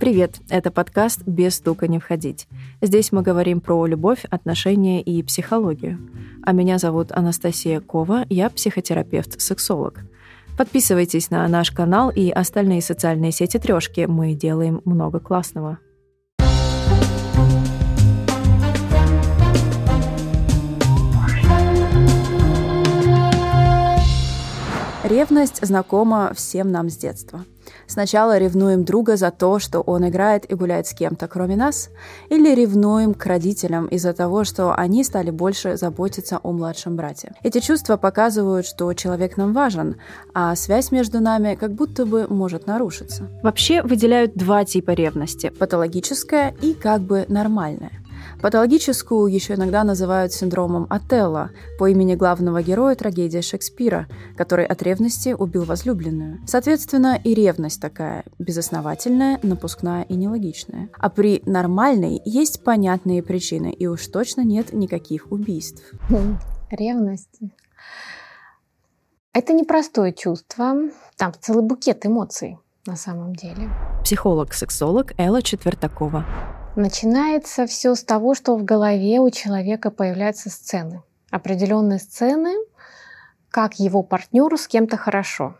Привет, это подкаст «Без стука не входить». Здесь мы говорим про любовь, отношения и психологию. А меня зовут Анастасия Кова, я психотерапевт-сексолог. Подписывайтесь на наш канал и остальные социальные сети трешки. Мы делаем много классного. Ревность знакома всем нам с детства. Сначала ревнуем друга за то, что он играет и гуляет с кем-то, кроме нас, или ревнуем к родителям из-за того, что они стали больше заботиться о младшем брате. Эти чувства показывают, что человек нам важен, а связь между нами как будто бы может нарушиться. Вообще выделяют два типа ревности – патологическая и как бы нормальная. Патологическую еще иногда называют синдромом Отелло по имени главного героя трагедии Шекспира, который от ревности убил возлюбленную. Соответственно, и ревность такая безосновательная, напускная и нелогичная. А при нормальной есть понятные причины, и уж точно нет никаких убийств. Ревность. Это непростое чувство. Там целый букет эмоций на самом деле. Психолог-сексолог Элла Четвертакова. Начинается все с того, что в голове у человека появляются сцены. Определенные сцены, как его партнеру с кем-то хорошо.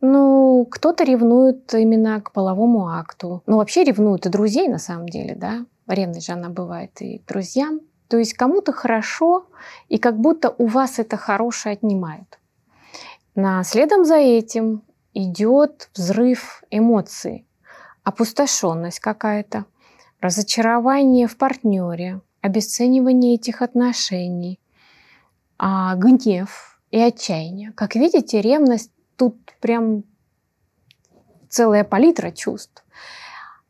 Ну, кто-то ревнует именно к половому акту. Ну, вообще ревнуют и друзей на самом деле, да. Ревность же она бывает и к друзьям. То есть кому-то хорошо, и как будто у вас это хорошее отнимают. На следом за этим идет взрыв эмоций, опустошенность какая-то – разочарование в партнере, обесценивание этих отношений, а, гнев и отчаяние. Как видите, ревность тут прям целая палитра чувств.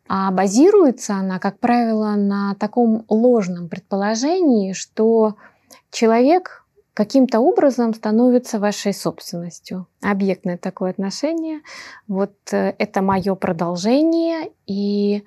А базируется она, как правило, на таком ложном предположении, что человек каким-то образом становится вашей собственностью. Объектное такое отношение. Вот э, это мое продолжение, и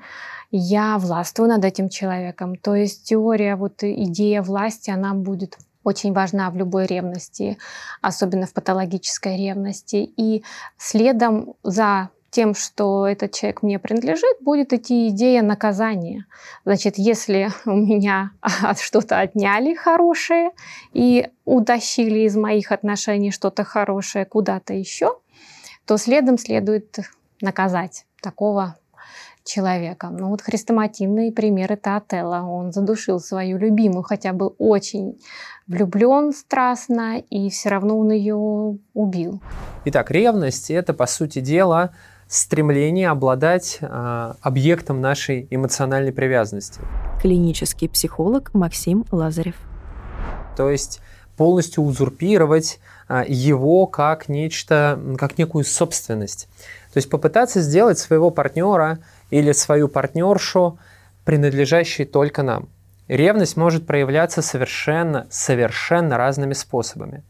я властвую над этим человеком. То есть теория, вот идея власти, она будет очень важна в любой ревности, особенно в патологической ревности. И следом за тем, что этот человек мне принадлежит, будет идти идея наказания. Значит, если у меня что-то отняли хорошее и утащили из моих отношений что-то хорошее куда-то еще, то следом следует наказать такого человека. Ну вот хрестоматийный пример это Отелло. Он задушил свою любимую, хотя был очень влюблен страстно, и все равно он ее убил. Итак, ревность – это, по сути дела, стремление обладать э, объектом нашей эмоциональной привязанности. Клинический психолог Максим Лазарев. То есть полностью узурпировать э, его как нечто, как некую собственность. То есть попытаться сделать своего партнера или свою партнершу, принадлежащей только нам. Ревность может проявляться совершенно, совершенно разными способами.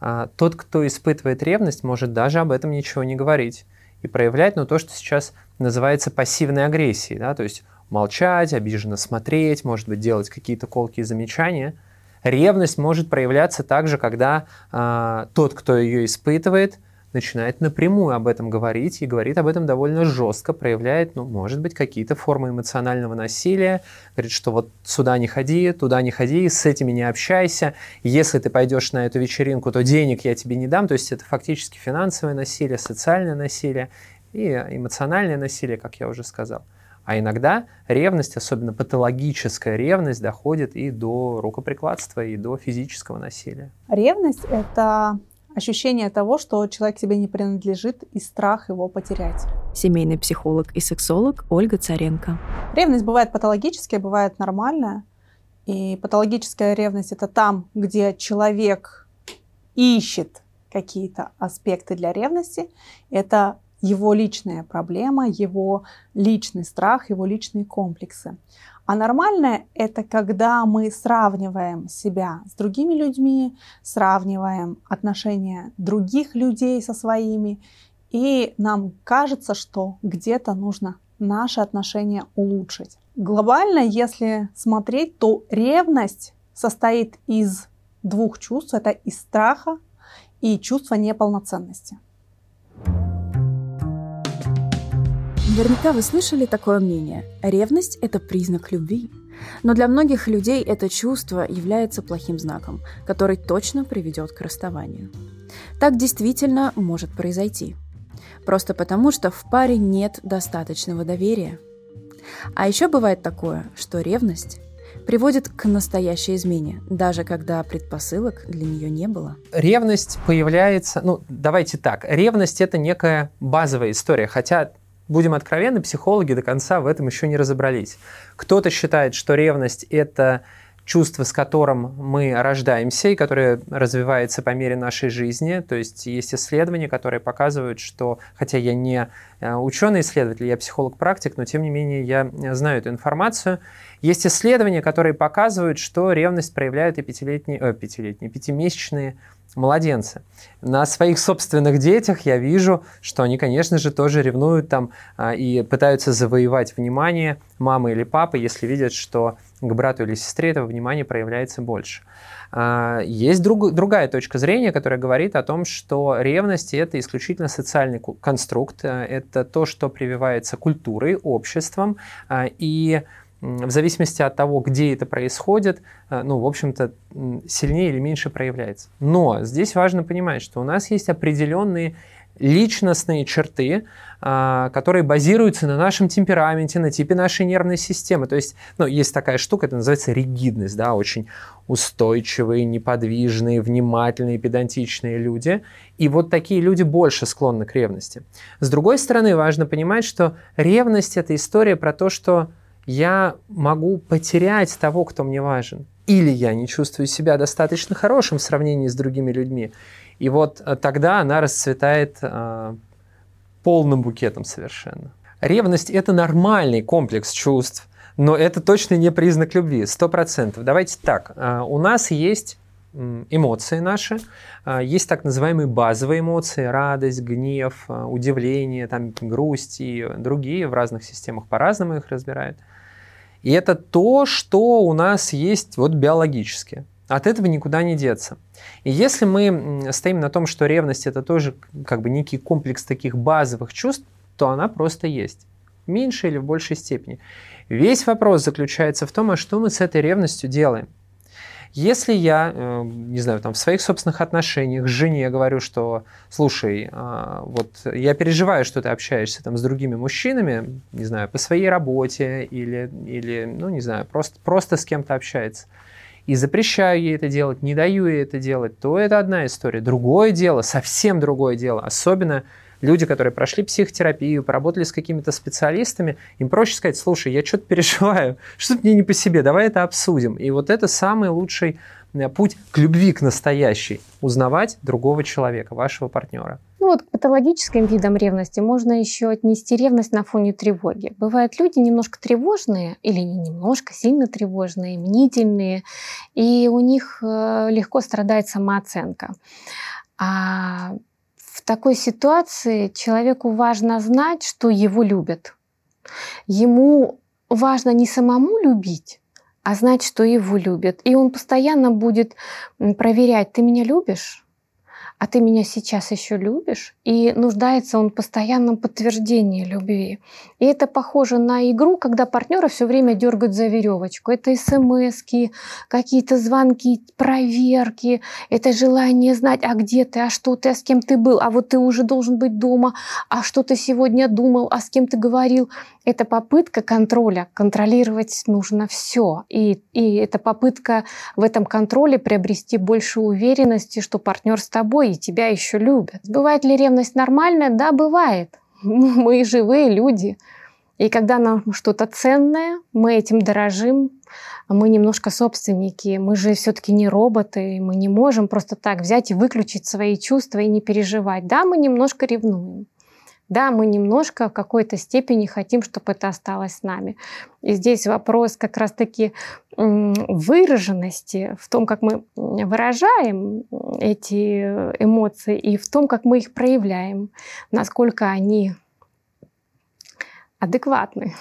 А, тот, кто испытывает ревность, может даже об этом ничего не говорить и проявлять, ну, то, что сейчас называется пассивной агрессией, да, то есть молчать, обиженно смотреть, может быть, делать какие-то колкие замечания. Ревность может проявляться также, когда э, тот, кто ее испытывает, начинает напрямую об этом говорить и говорит об этом довольно жестко, проявляет, ну, может быть, какие-то формы эмоционального насилия, говорит, что вот сюда не ходи, туда не ходи, с этими не общайся, если ты пойдешь на эту вечеринку, то денег я тебе не дам, то есть это фактически финансовое насилие, социальное насилие и эмоциональное насилие, как я уже сказал. А иногда ревность, особенно патологическая ревность, доходит и до рукоприкладства, и до физического насилия. Ревность — это ощущение того, что человек тебе не принадлежит и страх его потерять. Семейный психолог и сексолог Ольга Царенко. Ревность бывает патологическая, бывает нормальная. И патологическая ревность это там, где человек ищет какие-то аспекты для ревности. Это его личная проблема, его личный страх, его личные комплексы. А нормальное — это когда мы сравниваем себя с другими людьми, сравниваем отношения других людей со своими, и нам кажется, что где-то нужно наши отношения улучшить. Глобально, если смотреть, то ревность состоит из двух чувств. Это из страха и чувства неполноценности. Наверняка вы слышали такое мнение. Ревность – это признак любви. Но для многих людей это чувство является плохим знаком, который точно приведет к расставанию. Так действительно может произойти. Просто потому, что в паре нет достаточного доверия. А еще бывает такое, что ревность приводит к настоящей измене, даже когда предпосылок для нее не было. Ревность появляется, ну давайте так, ревность это некая базовая история, хотя Будем откровенны, психологи до конца в этом еще не разобрались. Кто-то считает, что ревность – это чувство, с которым мы рождаемся и которое развивается по мере нашей жизни. То есть есть исследования, которые показывают, что, хотя я не э, ученый-исследователь, я психолог-практик, но тем не менее я знаю эту информацию, есть исследования, которые показывают, что ревность проявляют и пятилетние, э, пятилетние, пятимесячные младенцы. На своих собственных детях я вижу, что они, конечно же, тоже ревнуют там а, и пытаются завоевать внимание мамы или папы, если видят, что к брату или сестре этого внимания проявляется больше. А, есть друг, другая точка зрения, которая говорит о том, что ревность – это исключительно социальный конструкт, а, это то, что прививается культурой, обществом, и в зависимости от того, где это происходит, э, ну, в общем-то, сильнее или меньше проявляется. Но здесь важно понимать, что у нас есть определенные личностные черты, а, которые базируются на нашем темпераменте, на типе нашей нервной системы. То есть, ну, есть такая штука, это называется ригидность, да, очень устойчивые, неподвижные, внимательные, педантичные люди. И вот такие люди больше склонны к ревности. С другой стороны, важно понимать, что ревность – это история про то, что я могу потерять того, кто мне важен. Или я не чувствую себя достаточно хорошим в сравнении с другими людьми. И вот э, тогда она расцветает э, полным букетом совершенно. Ревность – это нормальный комплекс чувств, но это точно не признак любви, сто процентов. Давайте так, э, у нас есть эмоции наши. Э, есть так называемые базовые эмоции, радость, гнев, удивление, там, грусть и другие. В разных системах по-разному их разбирают. И это то, что у нас есть вот биологически. От этого никуда не деться. И если мы стоим на том, что ревность это тоже как бы некий комплекс таких базовых чувств, то она просто есть. В меньшей или в большей степени. Весь вопрос заключается в том, а что мы с этой ревностью делаем. Если я, э, не знаю, там в своих собственных отношениях с жене говорю, что, слушай, а, вот я переживаю, что ты общаешься там с другими мужчинами, не знаю, по своей работе или, или ну, не знаю, просто, просто с кем-то общается, и запрещаю ей это делать, не даю ей это делать, то это одна история. Другое дело, совсем другое дело, особенно люди, которые прошли психотерапию, поработали с какими-то специалистами, им проще сказать, слушай, я что-то переживаю, что-то мне не по себе, давай это обсудим. И вот это самый лучший э, путь к любви, к настоящей. Узнавать другого человека, вашего партнера. Ну вот к патологическим видам ревности можно еще отнести ревность на фоне тревоги. Бывают люди немножко тревожные или не немножко, сильно тревожные, мнительные, и у них э, легко страдает самооценка. А такой ситуации человеку важно знать, что его любят. Ему важно не самому любить, а знать, что его любят. И он постоянно будет проверять, ты меня любишь? А ты меня сейчас еще любишь? И нуждается он в постоянном подтверждении любви. И это похоже на игру, когда партнера все время дергают за веревочку. Это смс, какие-то звонки, проверки, это желание знать, а где ты, а что ты, а с кем ты был, а вот ты уже должен быть дома, а что ты сегодня думал, а с кем ты говорил. Это попытка контроля. Контролировать нужно все. И, и это попытка в этом контроле приобрести больше уверенности, что партнер с тобой и тебя еще любят. Бывает ли ревность нормальная? Да, бывает. Мы живые люди. И когда нам что-то ценное, мы этим дорожим, мы немножко собственники, мы же все-таки не роботы, мы не можем просто так взять и выключить свои чувства и не переживать. Да, мы немножко ревнуем. Да, мы немножко в какой-то степени хотим, чтобы это осталось с нами. И здесь вопрос как раз-таки выраженности, в том, как мы выражаем эти эмоции и в том, как мы их проявляем, насколько они адекватны.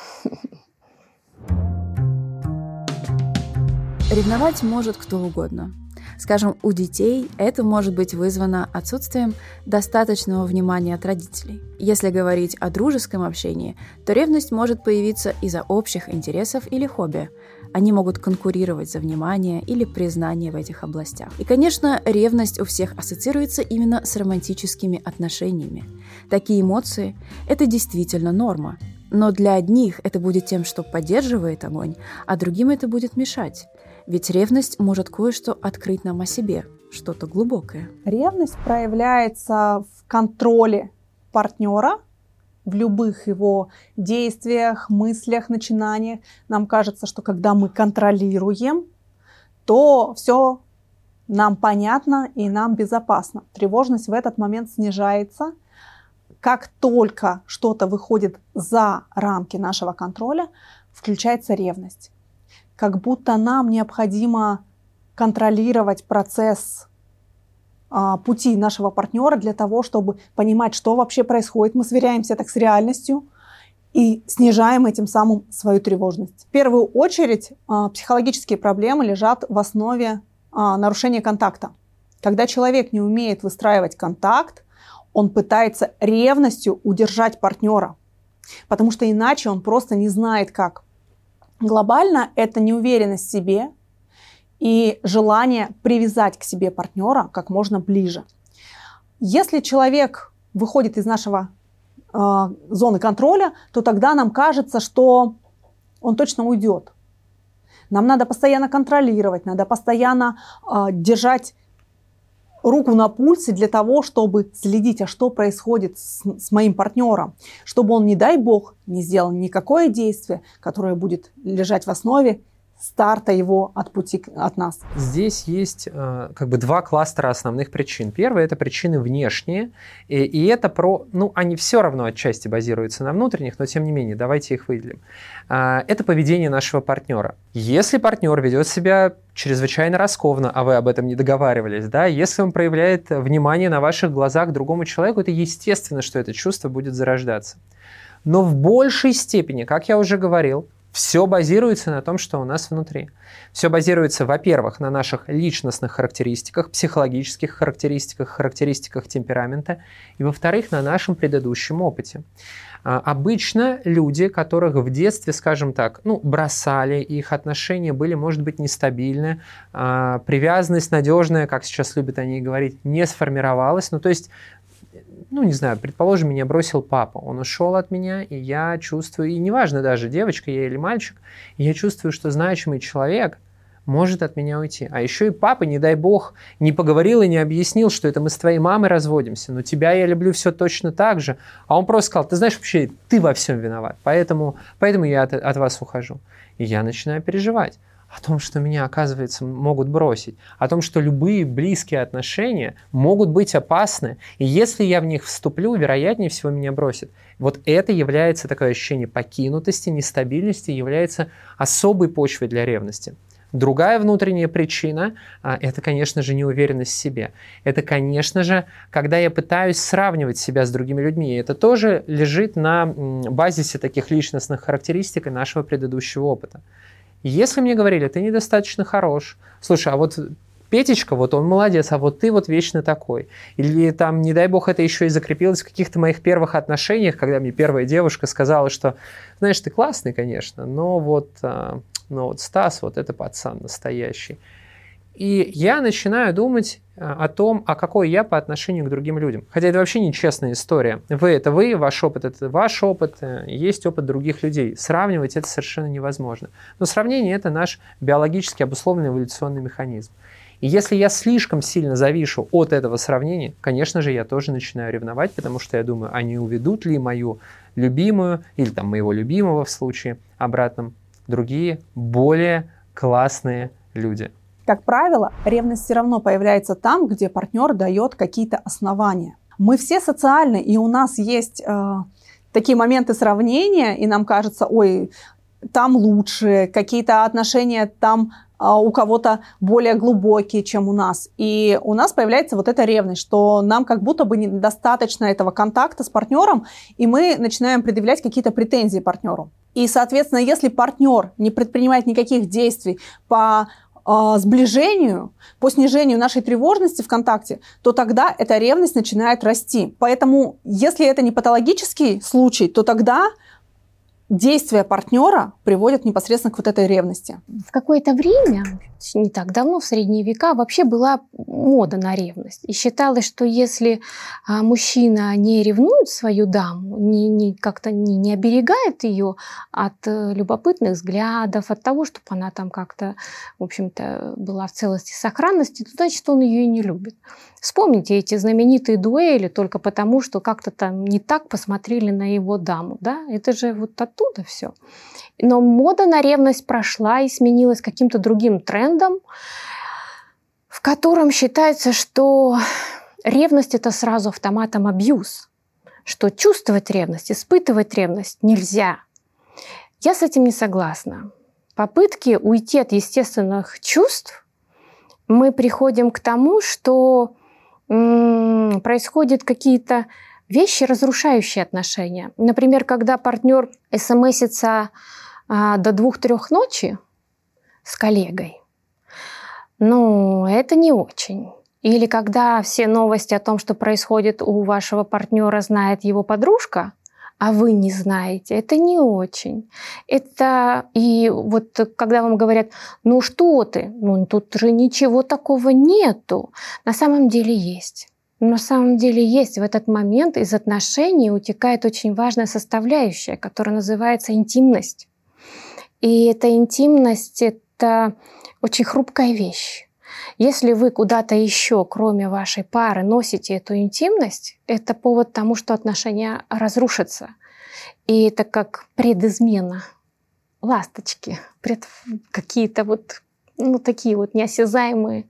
Ревновать может кто угодно. Скажем, у детей это может быть вызвано отсутствием достаточного внимания от родителей. Если говорить о дружеском общении, то ревность может появиться из-за общих интересов или хобби. Они могут конкурировать за внимание или признание в этих областях. И, конечно, ревность у всех ассоциируется именно с романтическими отношениями. Такие эмоции – это действительно норма. Но для одних это будет тем, что поддерживает огонь, а другим это будет мешать. Ведь ревность может кое-что открыть нам о себе, что-то глубокое. Ревность проявляется в контроле партнера, в любых его действиях, мыслях, начинаниях. Нам кажется, что когда мы контролируем, то все нам понятно и нам безопасно. Тревожность в этот момент снижается. Как только что-то выходит за рамки нашего контроля, включается ревность как будто нам необходимо контролировать процесс а, пути нашего партнера для того, чтобы понимать, что вообще происходит. Мы сверяемся так с реальностью и снижаем этим самым свою тревожность. В первую очередь а, психологические проблемы лежат в основе а, нарушения контакта. Когда человек не умеет выстраивать контакт, он пытается ревностью удержать партнера, потому что иначе он просто не знает как. Глобально это неуверенность в себе и желание привязать к себе партнера как можно ближе. Если человек выходит из нашего э, зоны контроля, то тогда нам кажется, что он точно уйдет. Нам надо постоянно контролировать, надо постоянно э, держать руку на пульсе для того, чтобы следить, а что происходит с, с моим партнером, чтобы он, не дай бог, не сделал никакое действие, которое будет лежать в основе старта его от пути от нас. Здесь есть э, как бы два кластера основных причин. Первое это причины внешние, и, и это про, ну, они все равно отчасти базируются на внутренних, но тем не менее, давайте их выделим. Э, это поведение нашего партнера. Если партнер ведет себя чрезвычайно раскованно, а вы об этом не договаривались, да, если он проявляет внимание на ваших глазах другому человеку, это естественно, что это чувство будет зарождаться. Но в большей степени, как я уже говорил, все базируется на том, что у нас внутри. Все базируется, во-первых, на наших личностных характеристиках, психологических характеристиках, характеристиках темперамента, и, во-вторых, на нашем предыдущем опыте. А, обычно люди, которых в детстве, скажем так, ну, бросали, их отношения были, может быть, нестабильны, а, привязанность надежная, как сейчас любят они говорить, не сформировалась. Ну, то есть ну, не знаю, предположим, меня бросил папа, он ушел от меня, и я чувствую, и неважно даже, девочка я или мальчик, я чувствую, что значимый человек может от меня уйти. А еще и папа, не дай бог, не поговорил и не объяснил, что это мы с твоей мамой разводимся, но тебя я люблю все точно так же. А он просто сказал, ты знаешь, вообще ты во всем виноват, поэтому, поэтому я от, от вас ухожу. И я начинаю переживать о том, что меня, оказывается, могут бросить, о том, что любые близкие отношения могут быть опасны, и если я в них вступлю, вероятнее всего меня бросят. Вот это является такое ощущение покинутости, нестабильности, является особой почвой для ревности. Другая внутренняя причина а, – это, конечно же, неуверенность в себе. Это, конечно же, когда я пытаюсь сравнивать себя с другими людьми. И это тоже лежит на базисе таких личностных характеристик и нашего предыдущего опыта. Если мне говорили, ты недостаточно хорош, слушай, а вот Петечка, вот он молодец, а вот ты вот вечно такой. Или там, не дай бог, это еще и закрепилось в каких-то моих первых отношениях, когда мне первая девушка сказала, что, знаешь, ты классный, конечно, но вот, а, но вот Стас, вот это пацан настоящий. И я начинаю думать о том, а какой я по отношению к другим людям. Хотя это вообще нечестная история. Вы это вы, ваш опыт это ваш опыт, э, есть опыт других людей. Сравнивать это совершенно невозможно. Но сравнение это наш биологически обусловленный эволюционный механизм. И если я слишком сильно завишу от этого сравнения, конечно же, я тоже начинаю ревновать, потому что я думаю, а не уведут ли мою любимую или там моего любимого в случае обратном другие более классные люди. Как правило, ревность все равно появляется там, где партнер дает какие-то основания. Мы все социальны, и у нас есть э, такие моменты сравнения, и нам кажется, ой, там лучше, какие-то отношения там э, у кого-то более глубокие, чем у нас. И у нас появляется вот эта ревность, что нам как будто бы недостаточно этого контакта с партнером, и мы начинаем предъявлять какие-то претензии партнеру. И, соответственно, если партнер не предпринимает никаких действий по э, сближению, по снижению нашей тревожности в контакте, то тогда эта ревность начинает расти. Поэтому, если это не патологический случай, то тогда действия партнера приводят непосредственно к вот этой ревности. В какое-то время, не так давно, в средние века, вообще была мода на ревность. И считалось, что если а, мужчина не ревнует свою даму, не, не, как-то не, не оберегает ее от э, любопытных взглядов, от того, чтобы она там как-то, в общем-то, была в целости и сохранности, то значит, он ее и не любит. Вспомните эти знаменитые дуэли только потому, что как-то там не так посмотрели на его даму. Да? Это же вот оттуда все. Но мода на ревность прошла и сменилась каким-то другим трендом, в котором считается, что ревность это сразу автоматом абьюз, что чувствовать ревность, испытывать ревность нельзя. Я с этим не согласна. Попытки уйти от естественных чувств мы приходим к тому, что происходят какие-то вещи, разрушающие отношения. Например, когда партнер смсится а, до двух-трех ночи с коллегой, ну, это не очень. Или когда все новости о том, что происходит у вашего партнера, знает его подружка, а вы не знаете, это не очень. Это и вот когда вам говорят, ну что ты, ну тут же ничего такого нету, на самом деле есть. На самом деле есть в этот момент из отношений утекает очень важная составляющая, которая называется интимность. И эта интимность — это очень хрупкая вещь. Если вы куда-то еще, кроме вашей пары, носите эту интимность, это повод тому, что отношения разрушатся. И это как предизмена, ласточки, пред... какие-то вот ну, такие вот неосязаемые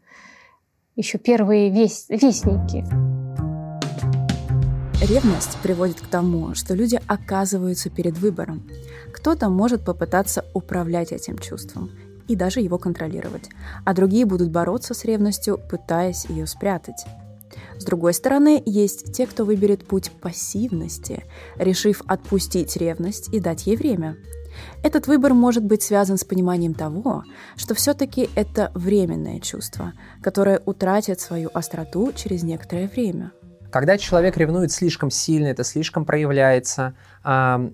еще первые весть... вестники. Ревность приводит к тому, что люди оказываются перед выбором. Кто-то может попытаться управлять этим чувством и даже его контролировать, а другие будут бороться с ревностью, пытаясь ее спрятать. С другой стороны, есть те, кто выберет путь пассивности, решив отпустить ревность и дать ей время. Этот выбор может быть связан с пониманием того, что все-таки это временное чувство, которое утратит свою остроту через некоторое время – когда человек ревнует слишком сильно, это слишком проявляется, э,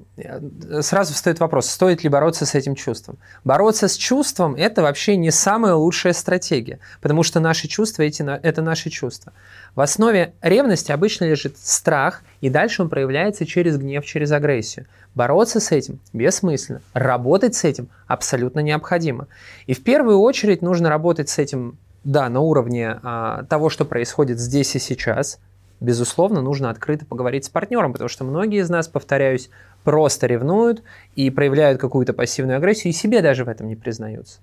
сразу встает вопрос, стоит ли бороться с этим чувством. Бороться с чувством – это вообще не самая лучшая стратегия, потому что наши чувства – это наши чувства. В основе ревности обычно лежит страх, и дальше он проявляется через гнев, через агрессию. Бороться с этим бессмысленно, работать с этим абсолютно необходимо. И в первую очередь нужно работать с этим да, на уровне а, того, что происходит здесь и сейчас, безусловно, нужно открыто поговорить с партнером, потому что многие из нас, повторяюсь, просто ревнуют и проявляют какую-то пассивную агрессию, и себе даже в этом не признаются.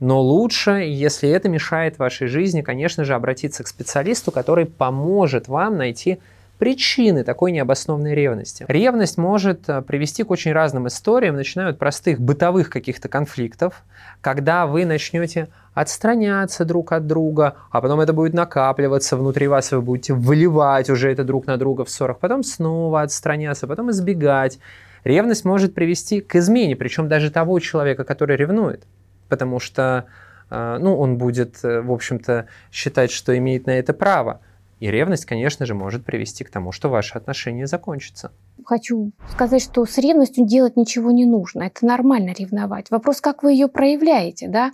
Но лучше, если это мешает вашей жизни, конечно же, обратиться к специалисту, который поможет вам найти причины такой необоснованной ревности. Ревность может э, привести к очень разным историям, начиная от простых бытовых каких-то конфликтов, когда вы начнете отстраняться друг от друга, а потом это будет накапливаться внутри вас, вы будете выливать уже это друг на друга в ссорах, потом снова отстраняться, потом избегать. Ревность может привести к измене, причем даже того человека, который ревнует, потому что э, ну, он будет, э, в общем-то, считать, что имеет на это право. И ревность, конечно же, может привести к тому, что ваши отношения закончатся. Хочу сказать, что с ревностью делать ничего не нужно. Это нормально ревновать. Вопрос, как вы ее проявляете, да?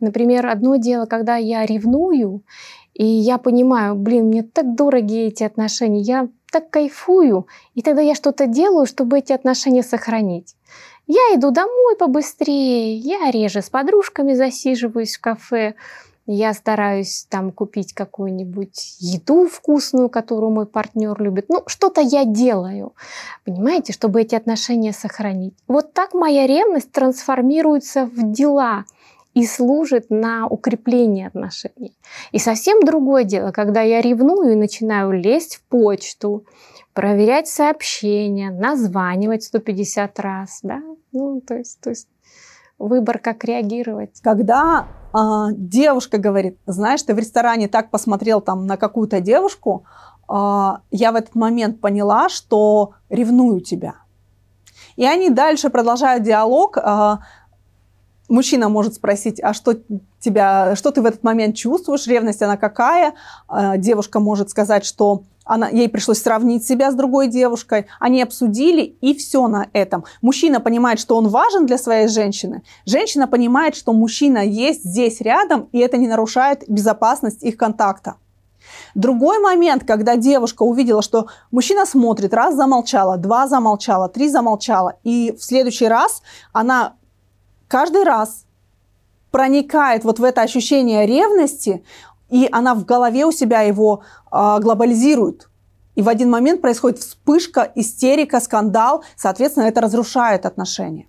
Например, одно дело, когда я ревную, и я понимаю, блин, мне так дороги эти отношения, я так кайфую, и тогда я что-то делаю, чтобы эти отношения сохранить. Я иду домой побыстрее, я реже с подружками засиживаюсь в кафе, я стараюсь там купить какую-нибудь еду вкусную, которую мой партнер любит. Ну, что-то я делаю, понимаете, чтобы эти отношения сохранить. Вот так моя ревность трансформируется в дела и служит на укрепление отношений. И совсем другое дело, когда я ревную и начинаю лезть в почту, проверять сообщения, названивать 150 раз, да, ну, то есть, то есть выбор, как реагировать. Когда а, девушка говорит, знаешь, ты в ресторане так посмотрел там на какую-то девушку, а, я в этот момент поняла, что ревную тебя. И они дальше продолжают диалог. А, мужчина может спросить, а что тебя, что ты в этот момент чувствуешь, ревность она какая? А, девушка может сказать, что она, ей пришлось сравнить себя с другой девушкой, они обсудили, и все на этом. Мужчина понимает, что он важен для своей женщины, женщина понимает, что мужчина есть здесь рядом, и это не нарушает безопасность их контакта. Другой момент, когда девушка увидела, что мужчина смотрит, раз замолчала, два замолчала, три замолчала, и в следующий раз она каждый раз проникает вот в это ощущение ревности, и она в голове у себя его э, глобализирует. И в один момент происходит вспышка, истерика, скандал, соответственно, это разрушает отношения.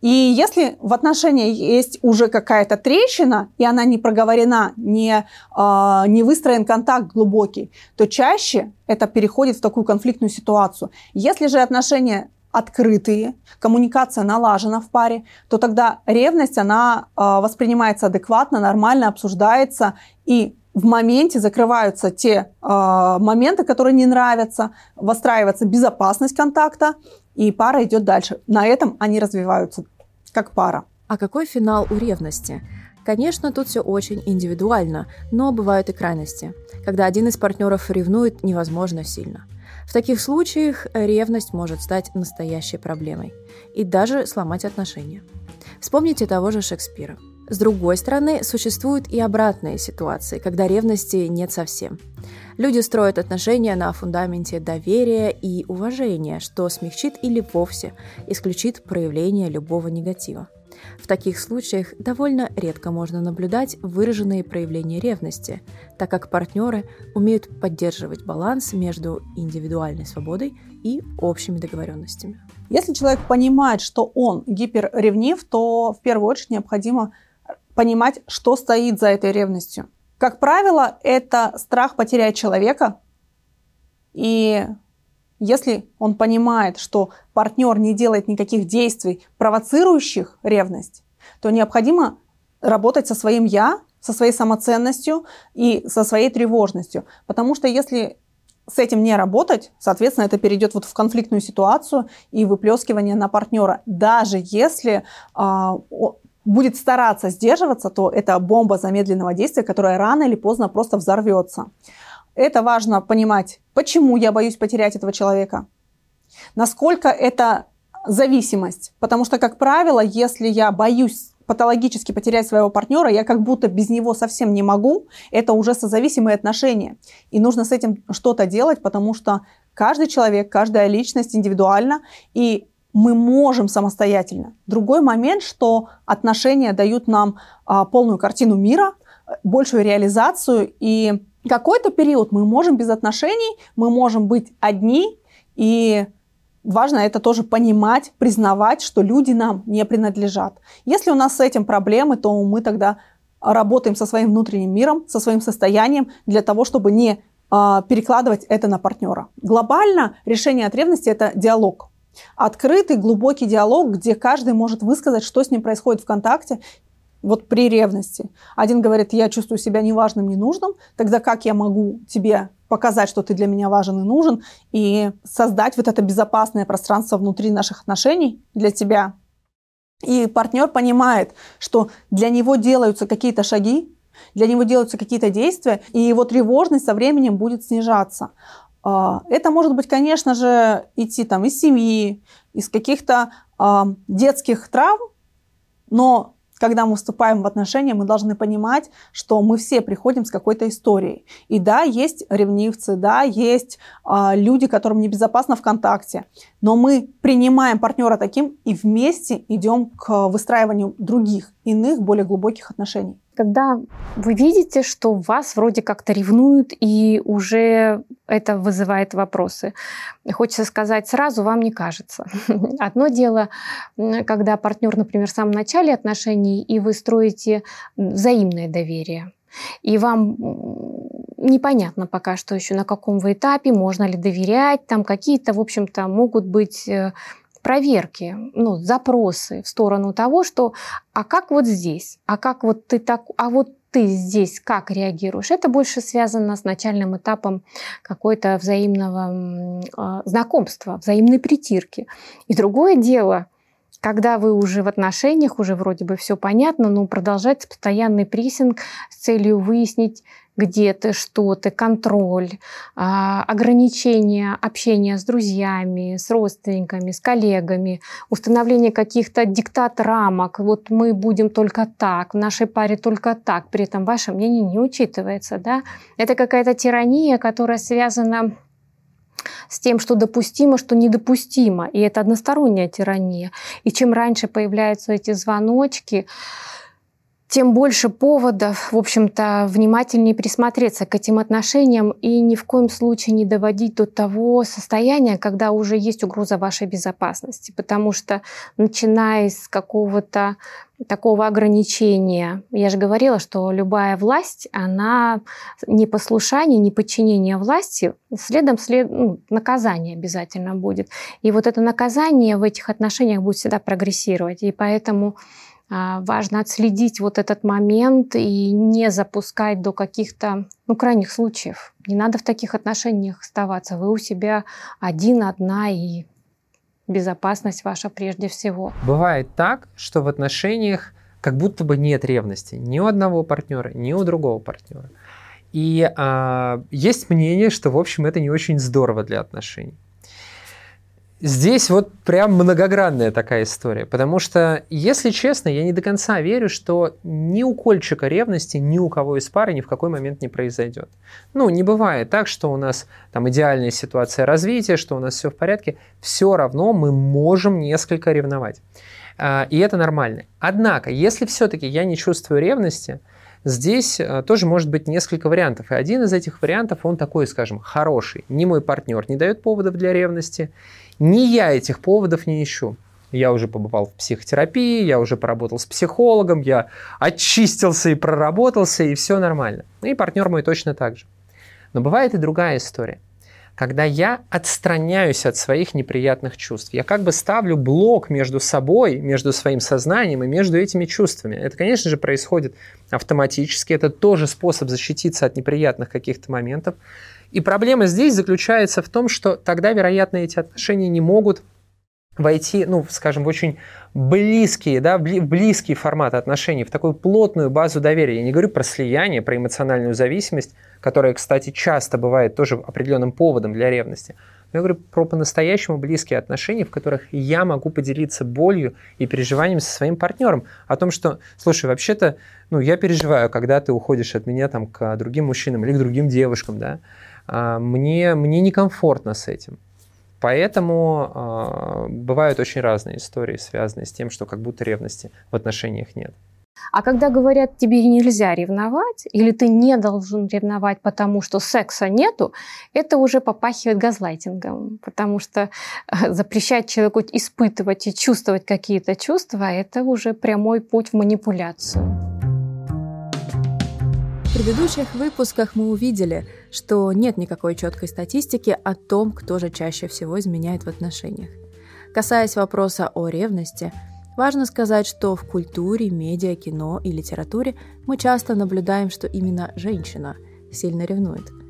И если в отношениях есть уже какая-то трещина, и она не проговорена, не, э, не выстроен контакт глубокий, то чаще это переходит в такую конфликтную ситуацию. Если же отношения открытые, коммуникация налажена в паре, то тогда ревность, она э, воспринимается адекватно, нормально обсуждается, и в моменте закрываются те э, моменты, которые не нравятся, выстраивается безопасность контакта, и пара идет дальше. На этом они развиваются как пара. А какой финал у ревности? Конечно, тут все очень индивидуально, но бывают и крайности, когда один из партнеров ревнует невозможно сильно. В таких случаях ревность может стать настоящей проблемой и даже сломать отношения. Вспомните того же Шекспира. С другой стороны, существуют и обратные ситуации, когда ревности нет совсем. Люди строят отношения на фундаменте доверия и уважения, что смягчит или вовсе исключит проявление любого негатива. В таких случаях довольно редко можно наблюдать выраженные проявления ревности, так как партнеры умеют поддерживать баланс между индивидуальной свободой и общими договоренностями. Если человек понимает, что он гиперревнив, то в первую очередь необходимо понимать, что стоит за этой ревностью. Как правило, это страх потерять человека. И если он понимает, что партнер не делает никаких действий, провоцирующих ревность, то необходимо работать со своим «я», со своей самоценностью и со своей тревожностью. Потому что если с этим не работать, соответственно, это перейдет вот в конфликтную ситуацию и выплескивание на партнера. Даже если а, будет стараться сдерживаться, то это бомба замедленного действия, которая рано или поздно просто взорвется. Это важно понимать, почему я боюсь потерять этого человека, насколько это зависимость. Потому что, как правило, если я боюсь патологически потерять своего партнера, я как будто без него совсем не могу, это уже созависимые отношения. И нужно с этим что-то делать, потому что каждый человек, каждая личность индивидуальна, и мы можем самостоятельно. Другой момент, что отношения дают нам а, полную картину мира, большую реализацию, и какой-то период мы можем без отношений, мы можем быть одни, и важно это тоже понимать, признавать, что люди нам не принадлежат. Если у нас с этим проблемы, то мы тогда работаем со своим внутренним миром, со своим состоянием для того, чтобы не а, перекладывать это на партнера. Глобально решение от ревности – это диалог. Открытый, глубокий диалог, где каждый может высказать, что с ним происходит в контакте, вот при ревности. Один говорит, я чувствую себя неважным, ненужным, тогда как я могу тебе показать, что ты для меня важен и нужен, и создать вот это безопасное пространство внутри наших отношений для тебя. И партнер понимает, что для него делаются какие-то шаги, для него делаются какие-то действия, и его тревожность со временем будет снижаться. А, это может быть, конечно же, идти там из семьи, из каких-то э, детских травм, но когда мы вступаем в отношения, мы должны понимать, что мы все приходим с какой-то историей. И да, есть ревнивцы, да, есть э, люди, которым небезопасно в контакте, но мы принимаем партнера таким и вместе идем к выстраиванию других, иных, более глубоких отношений. Когда вы видите, что вас вроде как-то ревнуют, и уже это вызывает вопросы. Хочется сказать сразу, вам не кажется. Одно дело, когда партнер, например, в самом начале отношений, и вы строите взаимное доверие. И вам непонятно пока что еще на каком вы этапе, можно ли доверять, там какие-то, в общем-то, могут быть э, проверки, ну, запросы в сторону того, что а как вот здесь, а как вот ты так, а вот ты здесь как реагируешь, это больше связано с начальным этапом какой-то взаимного э, знакомства, взаимной притирки. И другое дело, когда вы уже в отношениях, уже вроде бы все понятно, но продолжать постоянный прессинг с целью выяснить, где ты, что ты, контроль, а, ограничение общения с друзьями, с родственниками, с коллегами, установление каких-то диктат рамок. Вот мы будем только так, в нашей паре только так, при этом ваше мнение не учитывается. Да? Это какая-то тирания, которая связана с тем, что допустимо, что недопустимо. И это односторонняя тирания. И чем раньше появляются эти звоночки, тем больше поводов, в общем-то, внимательнее присмотреться к этим отношениям и ни в коем случае не доводить до того состояния, когда уже есть угроза вашей безопасности. Потому что начиная с какого-то такого ограничения. Я же говорила, что любая власть, она непослушание, неподчинение власти, следом след, ну, наказание обязательно будет. И вот это наказание в этих отношениях будет всегда прогрессировать. И поэтому важно отследить вот этот момент и не запускать до каких-то ну, крайних случаев. Не надо в таких отношениях оставаться. Вы у себя один, одна и безопасность ваша прежде всего. Бывает так, что в отношениях как будто бы нет ревности ни у одного партнера, ни у другого партнера. И а, есть мнение, что, в общем, это не очень здорово для отношений. Здесь вот прям многогранная такая история, потому что, если честно, я не до конца верю, что ни у кольчика ревности, ни у кого из пары ни в какой момент не произойдет. Ну, не бывает так, что у нас там идеальная ситуация развития, что у нас все в порядке. Все равно мы можем несколько ревновать. А, и это нормально. Однако, если все-таки я не чувствую ревности, Здесь а, тоже может быть несколько вариантов. И один из этих вариантов, он такой, скажем, хороший. Ни мой партнер не дает поводов для ревности, ни я этих поводов не ищу. Я уже побывал в психотерапии, я уже поработал с психологом, я очистился и проработался, и все нормально. И партнер мой точно так же. Но бывает и другая история. Когда я отстраняюсь от своих неприятных чувств, я как бы ставлю блок между собой, между своим сознанием и между этими чувствами. Это, конечно же, происходит автоматически. Это тоже способ защититься от неприятных каких-то моментов. И проблема здесь заключается в том, что тогда, вероятно, эти отношения не могут войти, ну, скажем, в очень близкие, да, близкий формат отношений, в такую плотную базу доверия. Я не говорю про слияние, про эмоциональную зависимость, которая, кстати, часто бывает тоже определенным поводом для ревности. Но я говорю про по-настоящему близкие отношения, в которых я могу поделиться болью и переживанием со своим партнером. О том, что, слушай, вообще-то, ну, я переживаю, когда ты уходишь от меня там к другим мужчинам или к другим девушкам, да, а, мне, мне некомфортно с этим. Поэтому э, бывают очень разные истории, связанные с тем, что как будто ревности в отношениях нет. А когда говорят, тебе нельзя ревновать, или ты не должен ревновать, потому что секса нету, это уже попахивает газлайтингом, потому что э, запрещать человеку испытывать и чувствовать какие-то чувства, это уже прямой путь в манипуляцию. В предыдущих выпусках мы увидели, что нет никакой четкой статистики о том, кто же чаще всего изменяет в отношениях. Касаясь вопроса о ревности, важно сказать, что в культуре, медиа, кино и литературе мы часто наблюдаем, что именно женщина сильно ревнует –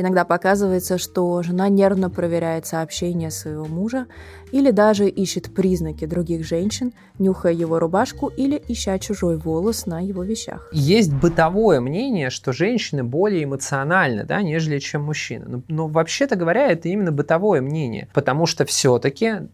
Иногда показывается, что жена нервно проверяет сообщения своего мужа или даже ищет признаки других женщин, нюхая его рубашку или ища чужой волос на его вещах. Есть бытовое мнение, что женщины более эмоциональны, да, нежели чем мужчины. Но, но вообще-то говоря, это именно бытовое мнение, потому что все-таки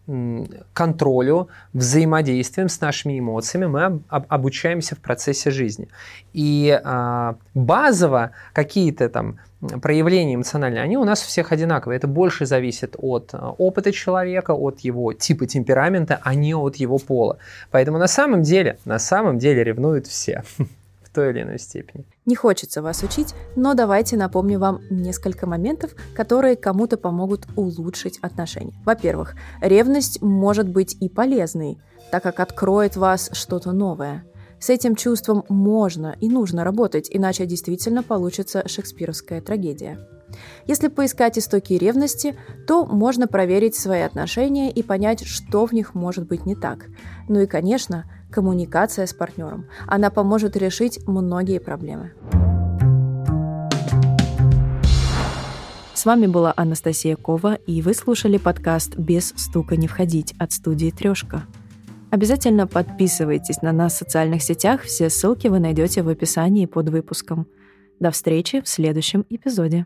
контролю, взаимодействием с нашими эмоциями мы об, об, обучаемся в процессе жизни. И а, базово какие-то там проявления эмоциональные, они у нас у всех одинаковые. Это больше зависит от э, опыта человека, от его типа темперамента, а не от его пола. Поэтому на самом деле, на самом деле ревнуют все в той или иной степени. Не хочется вас учить, но давайте напомню вам несколько моментов, которые кому-то помогут улучшить отношения. Во-первых, ревность может быть и полезной, так как откроет вас что-то новое – с этим чувством можно и нужно работать, иначе действительно получится шекспировская трагедия. Если поискать истоки ревности, то можно проверить свои отношения и понять, что в них может быть не так. Ну и, конечно, коммуникация с партнером. Она поможет решить многие проблемы. С вами была Анастасия Кова, и вы слушали подкаст «Без стука не входить» от студии «Трешка». Обязательно подписывайтесь на нас в социальных сетях, все ссылки вы найдете в описании под выпуском. До встречи в следующем эпизоде.